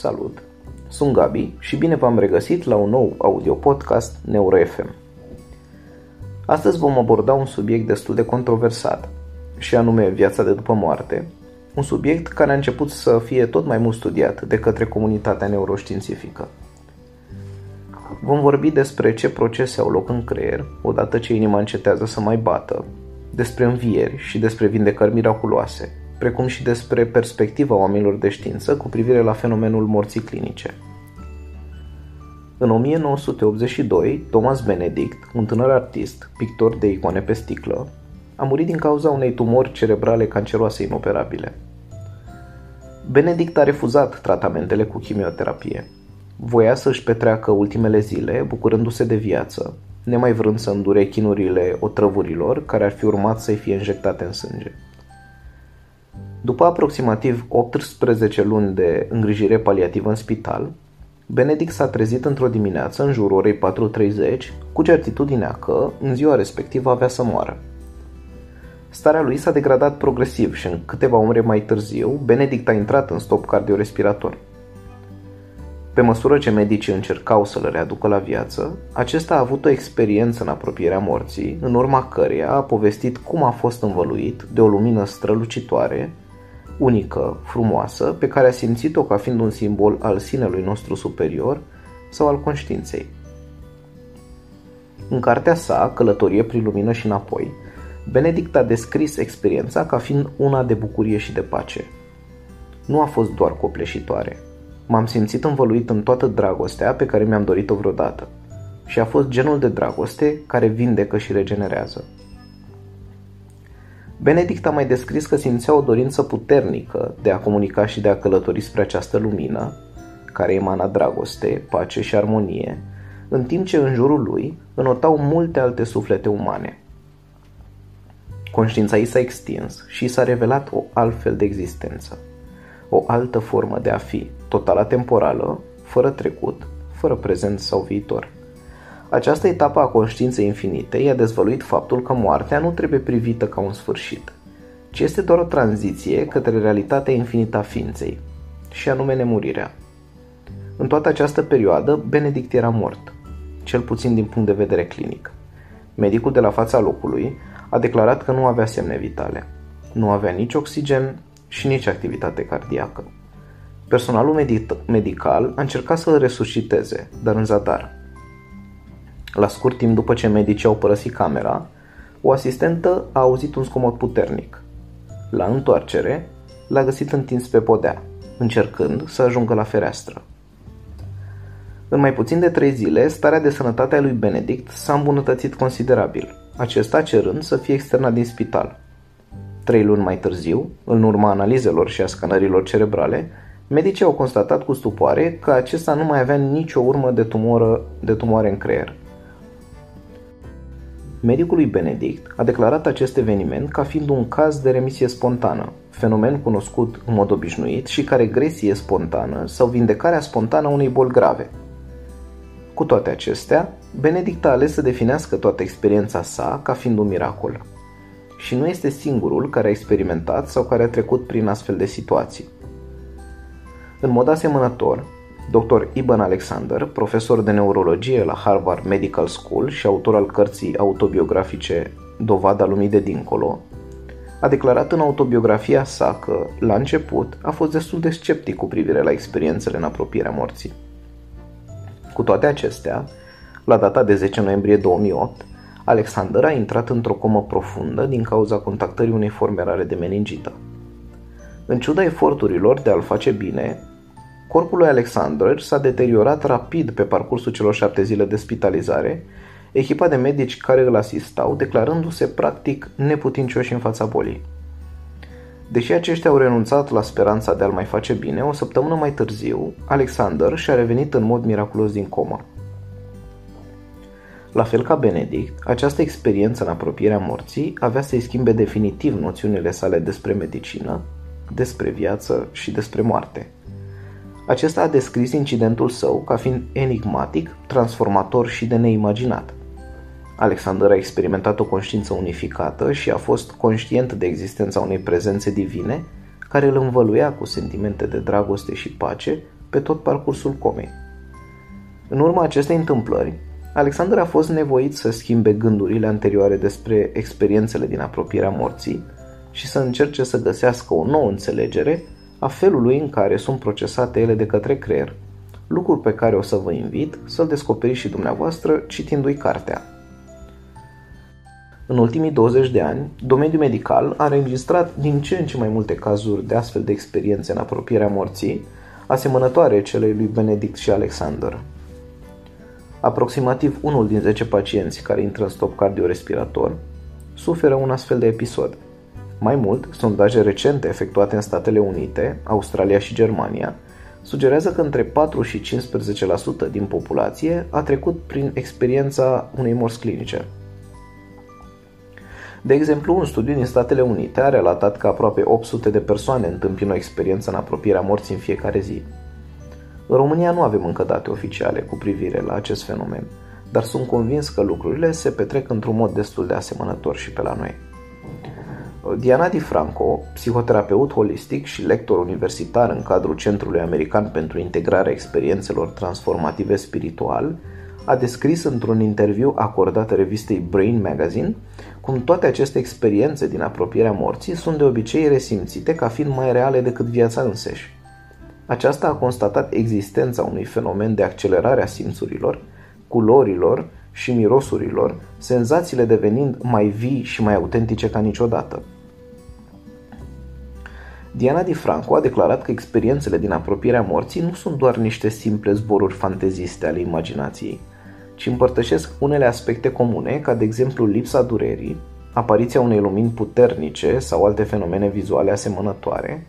Salut! Sunt Gabi și bine v-am regăsit la un nou audio podcast NeuroFM. Astăzi vom aborda un subiect destul de controversat, și anume viața de după moarte, un subiect care a început să fie tot mai mult studiat de către comunitatea neuroștiințifică. Vom vorbi despre ce procese au loc în creier odată ce inima încetează să mai bată, despre învieri și despre vindecări miraculoase, precum și despre perspectiva oamenilor de știință cu privire la fenomenul morții clinice. În 1982, Thomas Benedict, un tânăr artist, pictor de icoane pe sticlă, a murit din cauza unei tumori cerebrale canceroase inoperabile. Benedict a refuzat tratamentele cu chimioterapie. Voia să-și petreacă ultimele zile bucurându-se de viață, nemai vrând să îndure chinurile otrăvurilor care ar fi urmat să-i fie injectate în sânge. După aproximativ 18 luni de îngrijire paliativă în spital, Benedict s-a trezit într-o dimineață în jurul orei 4.30 cu certitudinea că, în ziua respectivă, avea să moară. Starea lui s-a degradat progresiv și în câteva ore mai târziu, Benedict a intrat în stop cardiorespirator. Pe măsură ce medicii încercau să-l readucă la viață, acesta a avut o experiență în apropierea morții, în urma căreia a povestit cum a fost învăluit de o lumină strălucitoare, unică, frumoasă, pe care a simțit-o ca fiind un simbol al sinelui nostru superior sau al conștiinței. În cartea sa, Călătorie prin lumină și înapoi, Benedict a descris experiența ca fiind una de bucurie și de pace. Nu a fost doar copleșitoare. M-am simțit învăluit în toată dragostea pe care mi-am dorit-o vreodată. Și a fost genul de dragoste care vindecă și regenerează. Benedict a mai descris că simțea o dorință puternică de a comunica și de a călători spre această lumină, care emana dragoste, pace și armonie, în timp ce în jurul lui înotau multe alte suflete umane. Conștiința ei s-a extins și s-a revelat o altfel de existență, o altă formă de a fi, total atemporală, fără trecut, fără prezent sau viitor. Această etapă a conștiinței infinite i-a dezvăluit faptul că moartea nu trebuie privită ca un sfârșit, ci este doar o tranziție către realitatea infinită a ființei, și anume nemurirea. În toată această perioadă, Benedict era mort, cel puțin din punct de vedere clinic. Medicul de la fața locului a declarat că nu avea semne vitale. Nu avea nici oxigen și nici activitate cardiacă. Personalul medical a încercat să îl resusciteze, dar în zadar. La scurt timp după ce medicii au părăsit camera, o asistentă a auzit un scomot puternic. La întoarcere, l-a găsit întins pe podea, încercând să ajungă la fereastră. În mai puțin de trei zile, starea de sănătate a lui Benedict s-a îmbunătățit considerabil, acesta cerând să fie externat din spital. Trei luni mai târziu, în urma analizelor și a scanărilor cerebrale, medicii au constatat cu stupoare că acesta nu mai avea nicio urmă de, tumoră, de tumoare în creier. Medicul lui Benedict a declarat acest eveniment ca fiind un caz de remisie spontană, fenomen cunoscut în mod obișnuit și ca regresie spontană sau vindecarea spontană a unei boli grave. Cu toate acestea, Benedict a ales să definească toată experiența sa ca fiind un miracol. Și nu este singurul care a experimentat sau care a trecut prin astfel de situații. În mod asemănător, Dr. Iban Alexander, profesor de neurologie la Harvard Medical School și autor al cărții autobiografice Dovada lumii de dincolo, a declarat în autobiografia sa că, la început, a fost destul de sceptic cu privire la experiențele în apropierea morții. Cu toate acestea, la data de 10 noiembrie 2008, Alexander a intrat într-o comă profundă din cauza contactării unei forme rare de meningită. În ciuda eforturilor de a-l face bine, Corpul lui Alexander s-a deteriorat rapid pe parcursul celor șapte zile de spitalizare, echipa de medici care îl asistau declarându-se practic neputincioși în fața bolii. Deși aceștia au renunțat la speranța de a-l mai face bine, o săptămână mai târziu, Alexander și-a revenit în mod miraculos din comă. La fel ca Benedict, această experiență în apropierea morții avea să-i schimbe definitiv noțiunile sale despre medicină, despre viață și despre moarte – acesta a descris incidentul său ca fiind enigmatic, transformator și de neimaginat. Alexander a experimentat o conștiință unificată și a fost conștient de existența unei prezențe divine care îl învăluia cu sentimente de dragoste și pace pe tot parcursul comei. În urma acestei întâmplări, Alexander a fost nevoit să schimbe gândurile anterioare despre experiențele din apropierea morții și să încerce să găsească o nouă înțelegere a felului în care sunt procesate ele de către creier, lucruri pe care o să vă invit să-l descoperiți și dumneavoastră citindu-i cartea. În ultimii 20 de ani, domeniul medical a înregistrat din ce în ce mai multe cazuri de astfel de experiențe în apropierea morții, asemănătoare celei lui Benedict și Alexander. Aproximativ unul din 10 pacienți care intră în stop cardiorespirator suferă un astfel de episod. Mai mult, sondaje recente efectuate în Statele Unite, Australia și Germania sugerează că între 4 și 15% din populație a trecut prin experiența unei morți clinice. De exemplu, un studiu din Statele Unite a relatat că aproape 800 de persoane întâmpină o experiență în apropierea morții în fiecare zi. În România nu avem încă date oficiale cu privire la acest fenomen, dar sunt convins că lucrurile se petrec într-un mod destul de asemănător și pe la noi. Diana Di Franco, psihoterapeut holistic și lector universitar în cadrul Centrului American pentru Integrarea Experiențelor Transformative Spiritual, a descris într-un interviu acordat revistei Brain Magazine cum toate aceste experiențe din apropierea morții sunt de obicei resimțite ca fiind mai reale decât viața însăși. Aceasta a constatat existența unui fenomen de accelerare a simțurilor, culorilor și mirosurilor, senzațiile devenind mai vii și mai autentice ca niciodată. Diana Di Franco a declarat că experiențele din apropierea morții nu sunt doar niște simple zboruri fanteziste ale imaginației, ci împărtășesc unele aspecte comune, ca de exemplu lipsa durerii, apariția unei lumini puternice sau alte fenomene vizuale asemănătoare,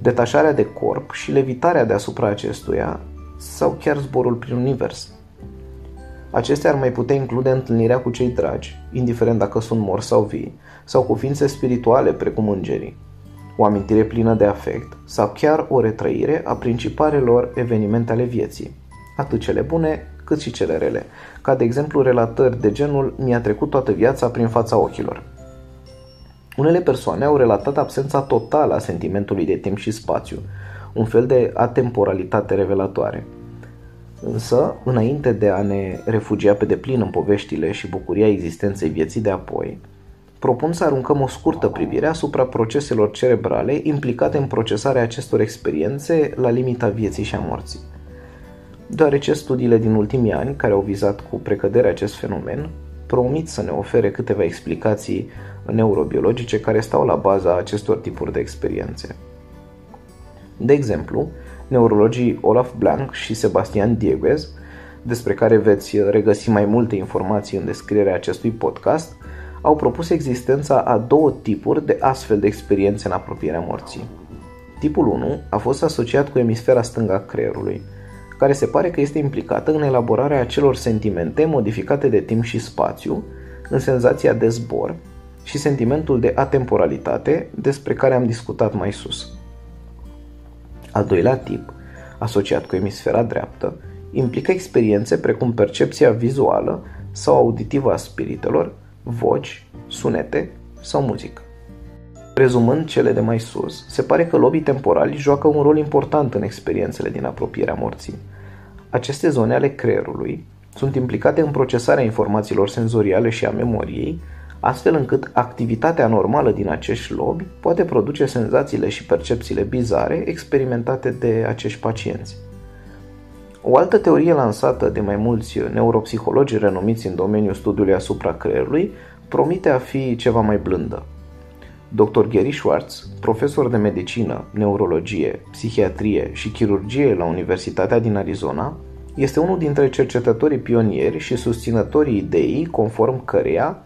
detașarea de corp și levitarea deasupra acestuia sau chiar zborul prin univers. Acestea ar mai putea include întâlnirea cu cei dragi, indiferent dacă sunt morți sau vii, sau cu ființe spirituale precum îngerii, o amintire plină de afect sau chiar o retrăire a principalelor evenimente ale vieții, atât cele bune cât și cele rele, ca de exemplu relatări de genul mi-a trecut toată viața prin fața ochilor. Unele persoane au relatat absența totală a sentimentului de timp și spațiu, un fel de atemporalitate revelatoare. Însă, înainte de a ne refugia pe deplin în poveștile și bucuria existenței vieții de apoi, propun să aruncăm o scurtă privire asupra proceselor cerebrale implicate în procesarea acestor experiențe la limita vieții și a morții. Deoarece studiile din ultimii ani, care au vizat cu precădere acest fenomen, promit să ne ofere câteva explicații neurobiologice care stau la baza acestor tipuri de experiențe. De exemplu, neurologii Olaf Blanc și Sebastian Dieguez, despre care veți regăsi mai multe informații în descrierea acestui podcast, au propus existența a două tipuri de astfel de experiențe în apropierea morții. Tipul 1 a fost asociat cu emisfera stângă a creierului, care se pare că este implicată în elaborarea acelor sentimente modificate de timp și spațiu, în senzația de zbor și sentimentul de atemporalitate despre care am discutat mai sus. Al doilea tip, asociat cu emisfera dreaptă, implică experiențe precum percepția vizuală sau auditivă a spiritelor, voci, sunete sau muzică. Rezumând cele de mai sus, se pare că lobii temporali joacă un rol important în experiențele din apropierea morții. Aceste zone ale creierului sunt implicate în procesarea informațiilor senzoriale și a memoriei, astfel încât activitatea normală din acești lobi poate produce senzațiile și percepțiile bizare experimentate de acești pacienți. O altă teorie lansată de mai mulți neuropsihologi renumiți în domeniul studiului asupra creierului promite a fi ceva mai blândă. Dr. Gary Schwartz, profesor de medicină, neurologie, psihiatrie și chirurgie la Universitatea din Arizona, este unul dintre cercetătorii pionieri și susținătorii ideii conform căreia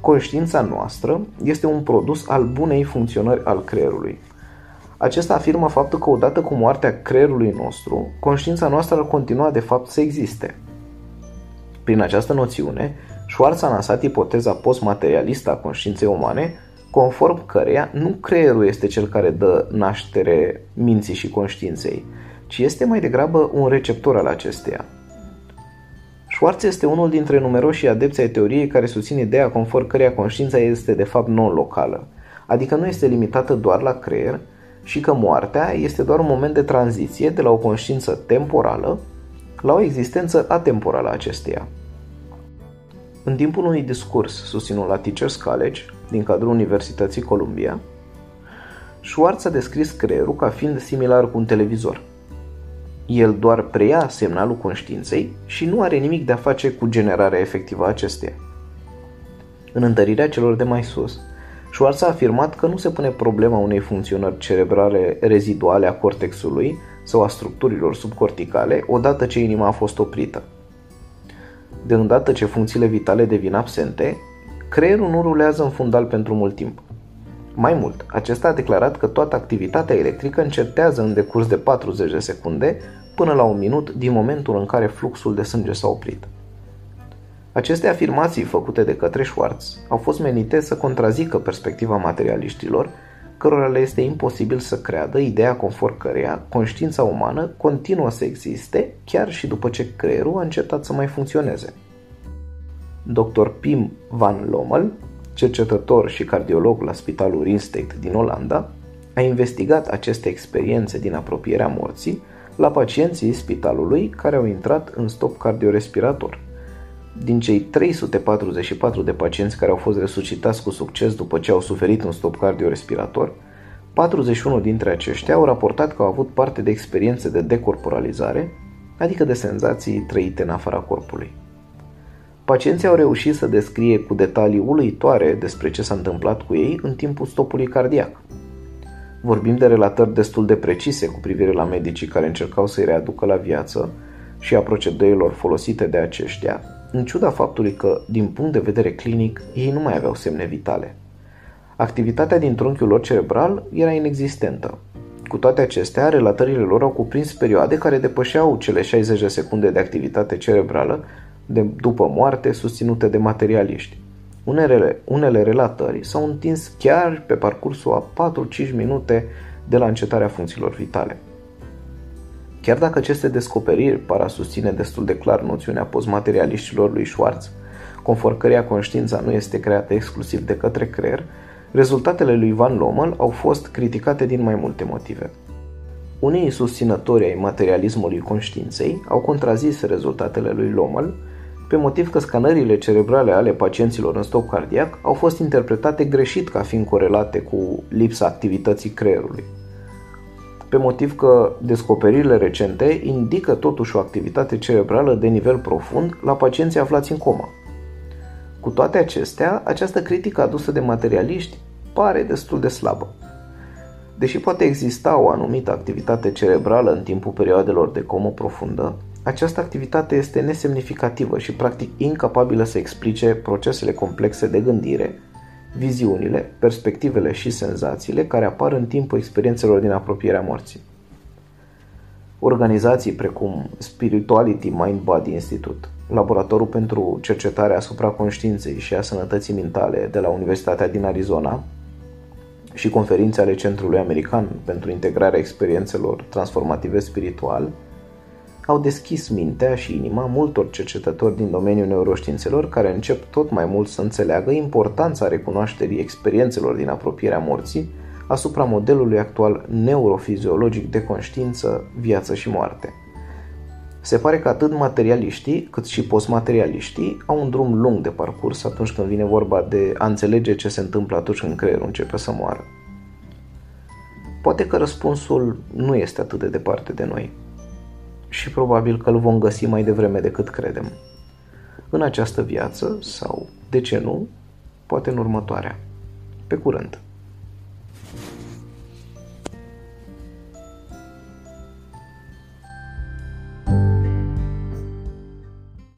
conștiința noastră este un produs al bunei funcționări al creierului. Acesta afirmă faptul că odată cu moartea creierului nostru, conștiința noastră ar continua de fapt să existe. Prin această noțiune, Schwartz a lansat ipoteza postmaterialistă a conștiinței umane, conform căreia nu creierul este cel care dă naștere minții și conștiinței, ci este mai degrabă un receptor al acesteia. Schwartz este unul dintre numeroșii adepți ai teoriei care susține ideea conform căreia conștiința este de fapt non-locală, adică nu este limitată doar la creier, și că moartea este doar un moment de tranziție de la o conștiință temporală la o existență atemporală a acesteia. În timpul unui discurs susținut la Teachers College, din cadrul Universității Columbia, Schwartz a descris creierul ca fiind similar cu un televizor. El doar preia semnalul conștiinței și nu are nimic de a face cu generarea efectivă a acesteia. În întărirea celor de mai sus, Schwartz a afirmat că nu se pune problema unei funcționări cerebrale reziduale a cortexului sau a structurilor subcorticale odată ce inima a fost oprită. De îndată ce funcțiile vitale devin absente, creierul nu rulează în fundal pentru mult timp. Mai mult, acesta a declarat că toată activitatea electrică încetează în decurs de 40 de secunde până la un minut din momentul în care fluxul de sânge s-a oprit. Aceste afirmații făcute de către Schwartz au fost menite să contrazică perspectiva materialiștilor, cărora le este imposibil să creadă ideea conform căreia conștiința umană continuă să existe chiar și după ce creierul a încetat să mai funcționeze. Dr. Pim van Lommel, cercetător și cardiolog la Spitalul Rinstedt din Olanda, a investigat aceste experiențe din apropierea morții la pacienții spitalului care au intrat în stop cardiorespirator. Din cei 344 de pacienți care au fost resuscitați cu succes după ce au suferit un stop cardiorespirator, 41 dintre aceștia au raportat că au avut parte de experiențe de decorporalizare, adică de senzații trăite în afara corpului. Pacienții au reușit să descrie cu detalii uluitoare despre ce s-a întâmplat cu ei în timpul stopului cardiac. Vorbim de relatări destul de precise cu privire la medicii care încercau să-i readucă la viață și a procedeilor folosite de aceștia, în ciuda faptului că, din punct de vedere clinic, ei nu mai aveau semne vitale. Activitatea din trunchiul lor cerebral era inexistentă. Cu toate acestea, relatările lor au cuprins perioade care depășeau cele 60 de secunde de activitate cerebrală de după moarte susținute de materialiști. Unele, unele relatări s-au întins chiar pe parcursul a 4-5 minute de la încetarea funcțiilor vitale. Chiar dacă aceste descoperiri par a susține destul de clar noțiunea postmaterialiștilor lui Schwartz, conform căreia conștiința nu este creată exclusiv de către creier, rezultatele lui Van Lommel au fost criticate din mai multe motive. Unii susținători ai materialismului conștiinței au contrazis rezultatele lui Lommel, pe motiv că scanările cerebrale ale pacienților în stop cardiac au fost interpretate greșit ca fiind corelate cu lipsa activității creierului pe motiv că descoperirile recente indică totuși o activitate cerebrală de nivel profund la pacienții aflați în coma. Cu toate acestea, această critică adusă de materialiști pare destul de slabă. Deși poate exista o anumită activitate cerebrală în timpul perioadelor de comă profundă, această activitate este nesemnificativă și practic incapabilă să explice procesele complexe de gândire viziunile, perspectivele și senzațiile care apar în timpul experiențelor din apropierea morții. Organizații precum Spirituality Mind Body Institute, Laboratorul pentru cercetare asupra conștiinței și a sănătății mentale de la Universitatea din Arizona și conferințe ale Centrului American pentru integrarea experiențelor transformative spiritual – au deschis mintea și inima multor cercetători din domeniul neuroștiințelor care încep tot mai mult să înțeleagă importanța recunoașterii experiențelor din apropierea morții asupra modelului actual neurofiziologic de conștiință, viață și moarte. Se pare că atât materialiștii cât și postmaterialiștii au un drum lung de parcurs atunci când vine vorba de a înțelege ce se întâmplă atunci când creierul începe să moară. Poate că răspunsul nu este atât de departe de noi și probabil că îl vom găsi mai devreme decât credem. În această viață sau, de ce nu, poate în următoarea. Pe curând!